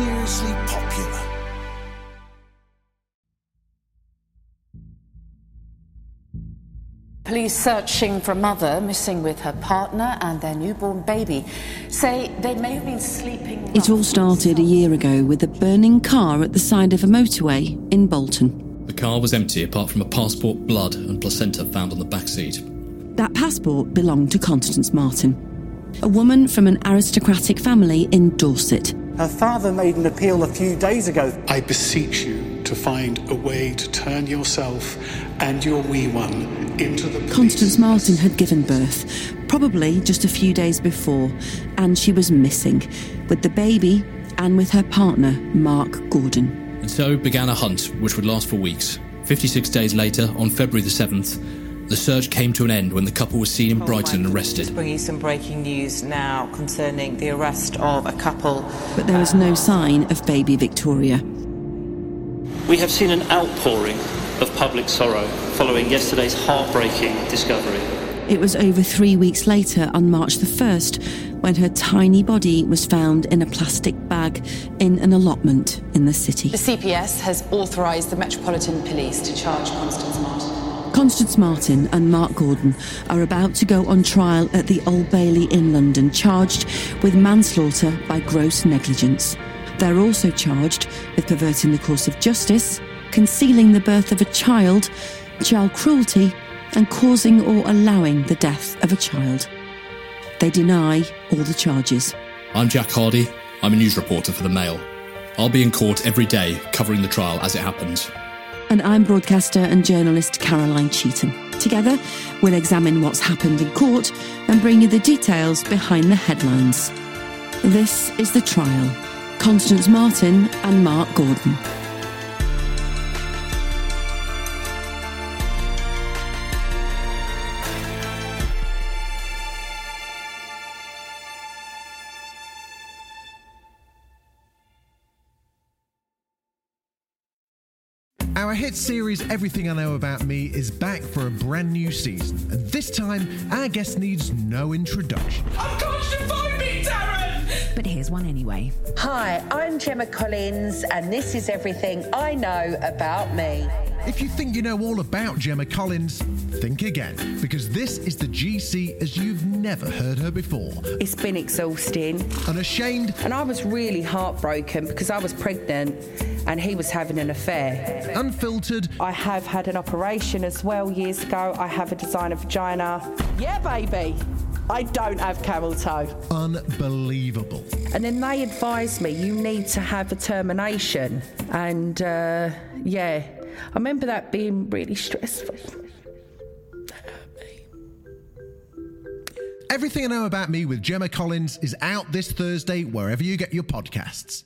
seriously popular. Police searching for a mother missing with her partner and their newborn baby say they may have been sleeping. It all started a year ago with a burning car at the side of a motorway in Bolton. The car was empty apart from a passport, blood, and placenta found on the back seat. That passport belonged to Constance Marten, a woman from an aristocratic family in Dorset. Her father made an appeal a few days ago. I beseech you to find a way to turn yourself and your wee one into the. police. Constance Marten had given birth, probably just a few days before, and she was missing, with the baby and with her partner, Mark Gordon. And so began a hunt which would last for weeks. 56 days later, on February the 7th, the search came to an end when the couple was seen in oh, Brighton and Just arrested. bringing you some breaking news now concerning the arrest of a couple. But there was no sign of baby Victoria. We have seen an outpouring of public sorrow following yesterday's heartbreaking discovery. It was over three weeks later, on March the 1st, when her tiny body was found in a plastic bag in an allotment in the city. The CPS has authorised the Metropolitan Police to charge Constance Marten. Constance Marten and Mark Gordon are about to go on trial at the Old Bailey in London, charged with manslaughter by gross negligence. They're also charged with perverting the course of justice, concealing the birth of a child, child cruelty, and causing or allowing the death of a child. They deny all the charges. I'm Jack Hardy. I'm a news reporter for the Mail. I'll be in court every day covering the trial as it happens. And I'm broadcaster and journalist Caroline Cheetham. Together, we'll examine what's happened in court and bring you the details behind the headlines. This is the trial Constance Marten and Mark Gordon. Our hit series Everything I Know About Me is back for a brand new season, and this time our guest needs no introduction. But here's one anyway. Hi, I'm Gemma Collins, and this is everything I know about me. If you think you know all about Gemma Collins, think again, because this is the GC as you've never heard her before. It's been exhausting. Unashamed. And I was really heartbroken because I was pregnant and he was having an affair. Unfiltered. I have had an operation as well years ago. I have a designer vagina. Yeah, baby. I don't have camel toe. Unbelievable. And then they advised me you need to have a termination. And uh, yeah, I remember that being really stressful. Everything I Know About Me with Gemma Collins is out this Thursday wherever you get your podcasts.